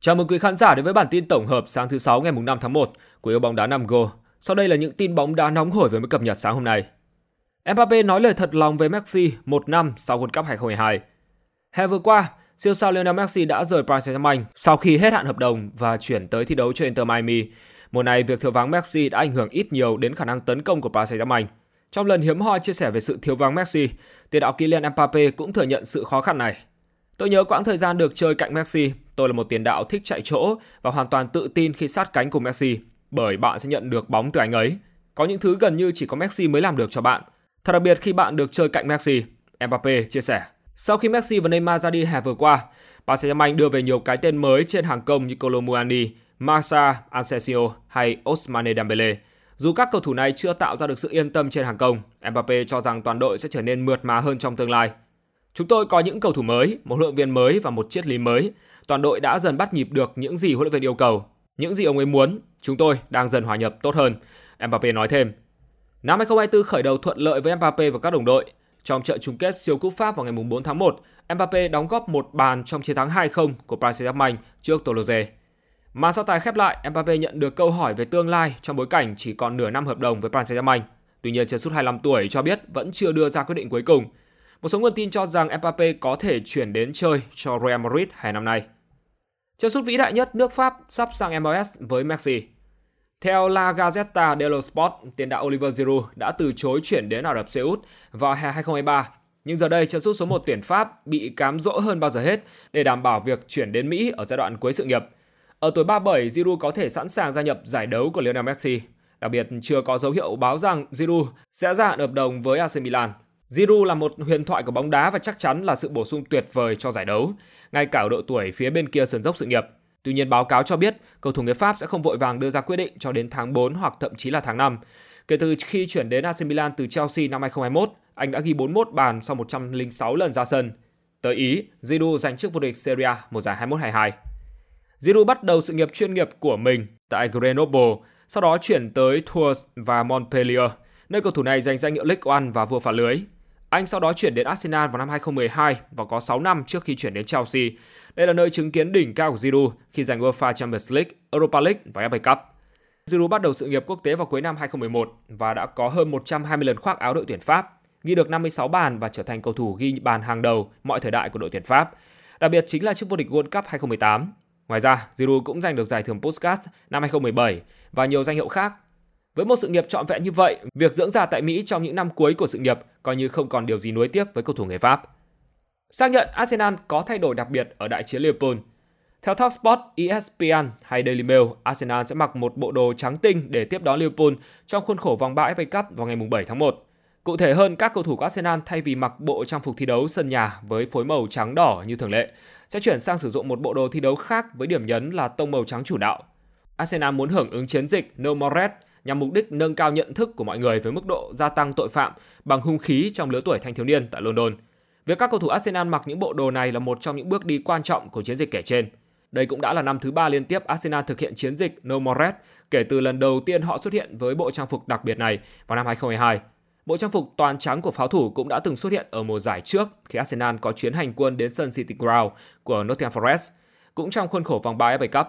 Chào mừng quý khán giả đến với bản tin tổng hợp sáng thứ 6 ngày 5 tháng 1 của yêu bóng đá 5 Go. Sau đây là những tin bóng đá nóng hổi với mới cập nhật sáng hôm nay. Mbappe nói lời thật lòng với Messi một năm sau World Cup 2022. Hè vừa qua, siêu sao Lionel Messi đã rời Paris Saint-Germain sau khi hết hạn hợp đồng và chuyển tới thi đấu cho Inter Miami. Mùa này, việc thiếu vắng Messi đã ảnh hưởng ít nhiều đến khả năng tấn công của Paris Saint-Germain. Trong lần hiếm hoi chia sẻ về sự thiếu vắng Messi, tiền đạo Kylian Mbappe cũng thừa nhận sự khó khăn này. Tôi nhớ quãng thời gian được chơi cạnh Messi, tôi là một tiền đạo thích chạy chỗ và hoàn toàn tự tin khi sát cánh cùng Messi, bởi bạn sẽ nhận được bóng từ anh ấy. Có những thứ gần như chỉ có Messi mới làm được cho bạn. Thật đặc biệt khi bạn được chơi cạnh Messi, Mbappe chia sẻ. Sau khi Messi và Neymar ra đi hè vừa qua, Paris Saint-Germain đưa về nhiều cái tên mới trên hàng công như Colomouani, Massa, Asensio hay Ousmane Dembele. Dù các cầu thủ này chưa tạo ra được sự yên tâm trên hàng công, Mbappe cho rằng toàn đội sẽ trở nên mượt mà hơn trong tương lai. Chúng tôi có những cầu thủ mới, một huấn luyện viên mới và một triết lý mới. Toàn đội đã dần bắt nhịp được những gì huấn luyện viên yêu cầu, những gì ông ấy muốn. Chúng tôi đang dần hòa nhập tốt hơn. Mbappe nói thêm. Năm 2024 khởi đầu thuận lợi với Mbappe và các đồng đội. Trong trận chung kết siêu cúp Pháp vào ngày 4 tháng 1, Mbappe đóng góp một bàn trong chiến thắng 2-0 của Paris Saint-Germain trước Toulouse. Màn so tài khép lại, Mbappe nhận được câu hỏi về tương lai trong bối cảnh chỉ còn nửa năm hợp đồng với Paris Saint-Germain. Tuy nhiên, chân sút 25 tuổi cho biết vẫn chưa đưa ra quyết định cuối cùng. Một số nguồn tin cho rằng Mbappe có thể chuyển đến chơi cho Real Madrid hè năm nay. Chân sút vĩ đại nhất nước Pháp sắp sang MLS với Messi. Theo La Gazzetta dello Sport, tiền đạo Oliver Giroud đã từ chối chuyển đến Ả Rập Xê Út vào hè 2023. Nhưng giờ đây, chân sút số 1 tuyển Pháp bị cám dỗ hơn bao giờ hết để đảm bảo việc chuyển đến Mỹ ở giai đoạn cuối sự nghiệp. Ở tuổi 37, Giroud có thể sẵn sàng gia nhập giải đấu của Lionel Messi. Đặc biệt, chưa có dấu hiệu báo rằng Giroud sẽ gia hạn hợp đồng với AC Milan. Giroud là một huyền thoại của bóng đá và chắc chắn là sự bổ sung tuyệt vời cho giải đấu, ngay cả ở độ tuổi phía bên kia sườn dốc sự nghiệp. Tuy nhiên báo cáo cho biết cầu thủ người Pháp sẽ không vội vàng đưa ra quyết định cho đến tháng 4 hoặc thậm chí là tháng 5. Kể từ khi chuyển đến AC Milan từ Chelsea năm 2021, anh đã ghi 41 bàn sau 106 lần ra sân. Tới Ý, Giroud giành chức vô địch Serie A mùa giải 21-22. Giroud bắt đầu sự nghiệp chuyên nghiệp của mình tại Grenoble, sau đó chuyển tới Tours và Montpellier, nơi cầu thủ này giành danh hiệu League One và vua phá lưới. Anh sau đó chuyển đến Arsenal vào năm 2012 và có 6 năm trước khi chuyển đến Chelsea. Đây là nơi chứng kiến đỉnh cao của Giroud khi giành UEFA Champions League, Europa League và FA Cup. Giroud bắt đầu sự nghiệp quốc tế vào cuối năm 2011 và đã có hơn 120 lần khoác áo đội tuyển Pháp, ghi được 56 bàn và trở thành cầu thủ ghi bàn hàng đầu mọi thời đại của đội tuyển Pháp. Đặc biệt chính là chức vô địch World Cup 2018. Ngoài ra, Giroud cũng giành được giải thưởng Puskas năm 2017 và nhiều danh hiệu khác với một sự nghiệp trọn vẹn như vậy, việc dưỡng già tại Mỹ trong những năm cuối của sự nghiệp coi như không còn điều gì nuối tiếc với cầu thủ người Pháp. Xác nhận Arsenal có thay đổi đặc biệt ở đại chiến Liverpool. Theo Talksport, ESPN hay Daily Mail, Arsenal sẽ mặc một bộ đồ trắng tinh để tiếp đón Liverpool trong khuôn khổ vòng 3 FA Cup vào ngày 7 tháng 1. Cụ thể hơn, các cầu thủ của Arsenal thay vì mặc bộ trang phục thi đấu sân nhà với phối màu trắng đỏ như thường lệ, sẽ chuyển sang sử dụng một bộ đồ thi đấu khác với điểm nhấn là tông màu trắng chủ đạo. Arsenal muốn hưởng ứng chiến dịch No More Red nhằm mục đích nâng cao nhận thức của mọi người với mức độ gia tăng tội phạm bằng hung khí trong lứa tuổi thanh thiếu niên tại London. Việc các cầu thủ Arsenal mặc những bộ đồ này là một trong những bước đi quan trọng của chiến dịch kể trên. Đây cũng đã là năm thứ ba liên tiếp Arsenal thực hiện chiến dịch No More Red kể từ lần đầu tiên họ xuất hiện với bộ trang phục đặc biệt này vào năm 2012. Bộ trang phục toàn trắng của pháo thủ cũng đã từng xuất hiện ở mùa giải trước khi Arsenal có chuyến hành quân đến sân City Ground của Nottingham Forest, cũng trong khuôn khổ vòng 3 FA Cup.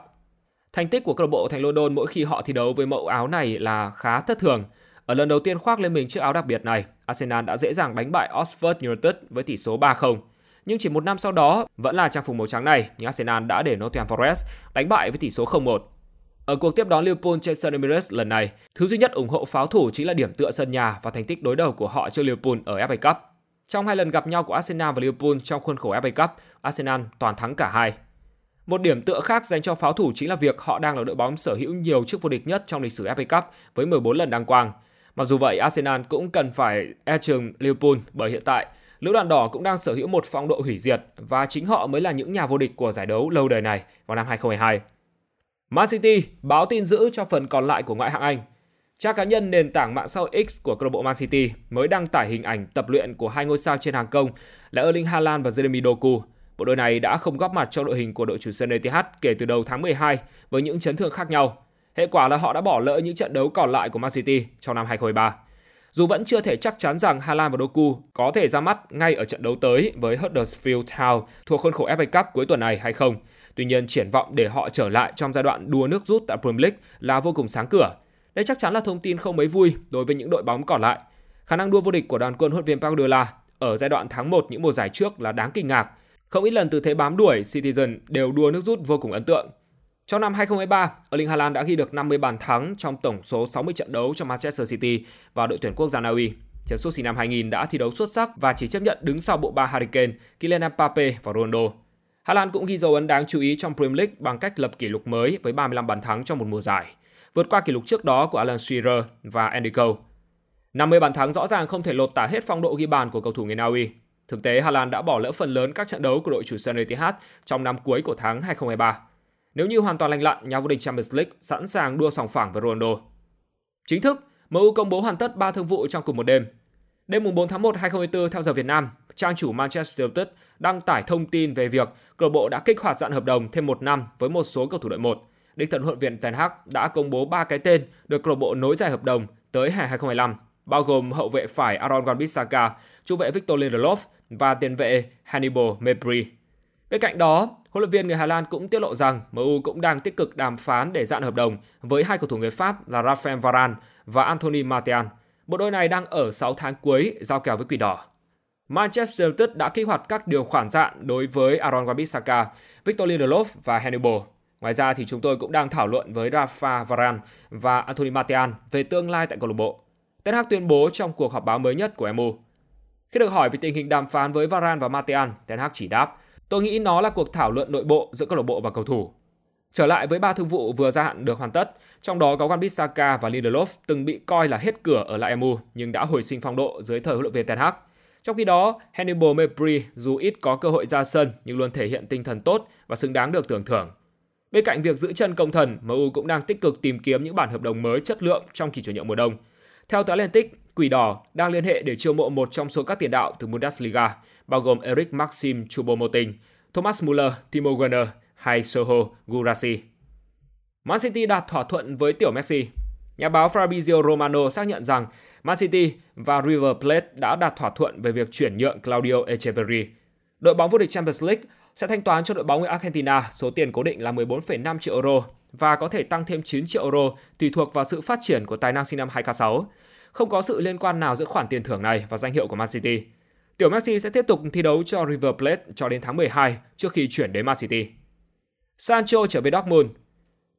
Thành tích của câu lạc bộ thành London mỗi khi họ thi đấu với mẫu áo này là khá thất thường. Ở lần đầu tiên khoác lên mình chiếc áo đặc biệt này, Arsenal đã dễ dàng đánh bại Oxford United với tỷ số 3-0. Nhưng chỉ một năm sau đó, vẫn là trang phục màu trắng này, nhưng Arsenal đã để Nottingham Forest đánh bại với tỷ số 0-1. Ở cuộc tiếp đón Liverpool trên sân Emirates lần này, thứ duy nhất ủng hộ pháo thủ chính là điểm tựa sân nhà và thành tích đối đầu của họ trước Liverpool ở FA Cup. Trong hai lần gặp nhau của Arsenal và Liverpool trong khuôn khổ FA Cup, Arsenal toàn thắng cả hai. Một điểm tựa khác dành cho pháo thủ chính là việc họ đang là đội bóng sở hữu nhiều chức vô địch nhất trong lịch sử FA Cup với 14 lần đăng quang. Mặc dù vậy, Arsenal cũng cần phải e chừng Liverpool bởi hiện tại Lữ đoàn đỏ cũng đang sở hữu một phong độ hủy diệt và chính họ mới là những nhà vô địch của giải đấu lâu đời này vào năm 2022. Man City báo tin giữ cho phần còn lại của ngoại hạng Anh. Trang cá nhân nền tảng mạng xã hội X của câu lạc bộ Man City mới đăng tải hình ảnh tập luyện của hai ngôi sao trên hàng công là Erling Haaland và Jeremy Doku Bộ đôi này đã không góp mặt trong đội hình của đội chủ sân Etihad kể từ đầu tháng 12 với những chấn thương khác nhau. Hệ quả là họ đã bỏ lỡ những trận đấu còn lại của Man City trong năm 2023. Dù vẫn chưa thể chắc chắn rằng Haaland và Doku có thể ra mắt ngay ở trận đấu tới với Huddersfield Town thuộc khuôn khổ FA Cup cuối tuần này hay không, tuy nhiên triển vọng để họ trở lại trong giai đoạn đua nước rút tại Premier League là vô cùng sáng cửa. Đây chắc chắn là thông tin không mấy vui đối với những đội bóng còn lại. Khả năng đua vô địch của đoàn quân huấn viên Guardiola ở giai đoạn tháng 1 những mùa giải trước là đáng kinh ngạc. Không ít lần từ thế bám đuổi, Citizen đều đua nước rút vô cùng ấn tượng. Trong năm 2023, Erling Haaland đã ghi được 50 bàn thắng trong tổng số 60 trận đấu cho Manchester City và đội tuyển quốc gia Na Uy. Chân sút sinh năm 2000 đã thi đấu xuất sắc và chỉ chấp nhận đứng sau bộ ba Harry Kane, Kylian Mbappe và Ronaldo. Haaland cũng ghi dấu ấn đáng chú ý trong Premier League bằng cách lập kỷ lục mới với 35 bàn thắng trong một mùa giải, vượt qua kỷ lục trước đó của Alan Shearer và Andy Cole. 50 bàn thắng rõ ràng không thể lột tả hết phong độ ghi bàn của cầu thủ người Na Uy. Thực tế, Haaland đã bỏ lỡ phần lớn các trận đấu của đội chủ sân Etihad trong năm cuối của tháng 2023. Nếu như hoàn toàn lành lặn, nhà vô địch Champions League sẵn sàng đua sòng phẳng với Ronaldo. Chính thức, MU công bố hoàn tất 3 thương vụ trong cùng một đêm. Đêm 4 tháng 1 2024 theo giờ Việt Nam, trang chủ Manchester United đăng tải thông tin về việc câu lạc bộ đã kích hoạt dặn hợp đồng thêm một năm với một số cầu thủ đội 1. Đích thần huấn viện Ten Hag đã công bố ba cái tên được câu lạc bộ nối dài hợp đồng tới hè 2025, bao gồm hậu vệ phải Aaron Wan-Bissaka, trung vệ Victor Lindelof và tiền vệ Hannibal Mejbri. Bên cạnh đó, huấn luyện viên người Hà Lan cũng tiết lộ rằng MU cũng đang tích cực đàm phán để dạn hợp đồng với hai cầu thủ người Pháp là Raphael Varane và Anthony Martial. Bộ đôi này đang ở 6 tháng cuối giao kèo với Quỷ Đỏ. Manchester United đã kích hoạt các điều khoản dạn đối với Aaron Wan-Bissaka, Victor Lindelof và Hannibal. Ngoài ra thì chúng tôi cũng đang thảo luận với Rafa Varane và Anthony Martial về tương lai tại câu lạc bộ. Ten Hag tuyên bố trong cuộc họp báo mới nhất của MU. Khi được hỏi về tình hình đàm phán với Varane và Martial, Ten Hag chỉ đáp Tôi nghĩ nó là cuộc thảo luận nội bộ giữa câu lạc bộ và cầu thủ. Trở lại với ba thương vụ vừa gia hạn được hoàn tất, trong đó có Wan-Bissaka và Lindelof từng bị coi là hết cửa ở lại MU nhưng đã hồi sinh phong độ dưới thời huấn luyện viên Ten Hag. Trong khi đó, Hannibal Mejbri dù ít có cơ hội ra sân nhưng luôn thể hiện tinh thần tốt và xứng đáng được tưởng thưởng. Bên cạnh việc giữ chân công thần, MU cũng đang tích cực tìm kiếm những bản hợp đồng mới chất lượng trong kỳ chuyển nhượng mùa đông. Theo tờ Atlantic, Quỷ Đỏ đang liên hệ để chiêu mộ một trong số các tiền đạo từ Bundesliga, bao gồm Eric Maxim Choupo-Moting, Thomas Muller, Timo Werner hay Soho Gurasi. Man City đạt thỏa thuận với tiểu Messi. Nhà báo Fabrizio Romano xác nhận rằng Man City và River Plate đã đạt thỏa thuận về việc chuyển nhượng Claudio Echeverri. Đội bóng vô địch Champions League sẽ thanh toán cho đội bóng người Argentina số tiền cố định là 14,5 triệu euro và có thể tăng thêm 9 triệu euro tùy thuộc vào sự phát triển của tài năng sinh năm 2K6. Không có sự liên quan nào giữa khoản tiền thưởng này và danh hiệu của Man City. Tiểu Messi sẽ tiếp tục thi đấu cho River Plate cho đến tháng 12 trước khi chuyển đến Man City. Sancho trở về Dortmund.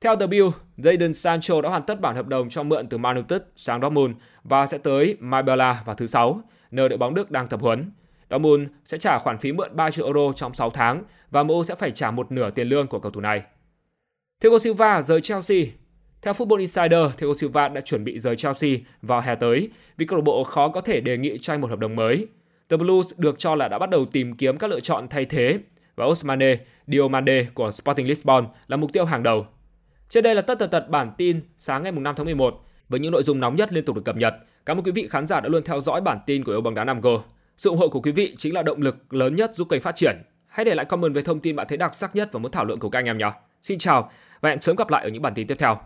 Theo The Bill, Jadon Sancho đã hoàn tất bản hợp đồng cho mượn từ Man United sang Dortmund và sẽ tới Marbella vào thứ Sáu, nơi đội bóng Đức đang tập huấn. Dortmund sẽ trả khoản phí mượn 3 triệu euro trong 6 tháng và MU sẽ phải trả một nửa tiền lương của cầu thủ này. Thiago Silva rời Chelsea. Theo Football Insider, Thiago Silva đã chuẩn bị rời Chelsea vào hè tới vì câu lạc bộ khó có thể đề nghị cho anh một hợp đồng mới. The Blues được cho là đã bắt đầu tìm kiếm các lựa chọn thay thế và Osmane Diomande của Sporting Lisbon là mục tiêu hàng đầu. Trên đây là tất tần tật bản tin sáng ngày 5 tháng 11 với những nội dung nóng nhất liên tục được cập nhật. Cảm ơn quý vị khán giả đã luôn theo dõi bản tin của yêu bóng đá 5G. Sự ủng hộ của quý vị chính là động lực lớn nhất giúp kênh phát triển. Hãy để lại comment về thông tin bạn thấy đặc sắc nhất và muốn thảo luận cùng các anh em nhé. Xin chào và hẹn sớm gặp lại ở những bản tin tiếp theo.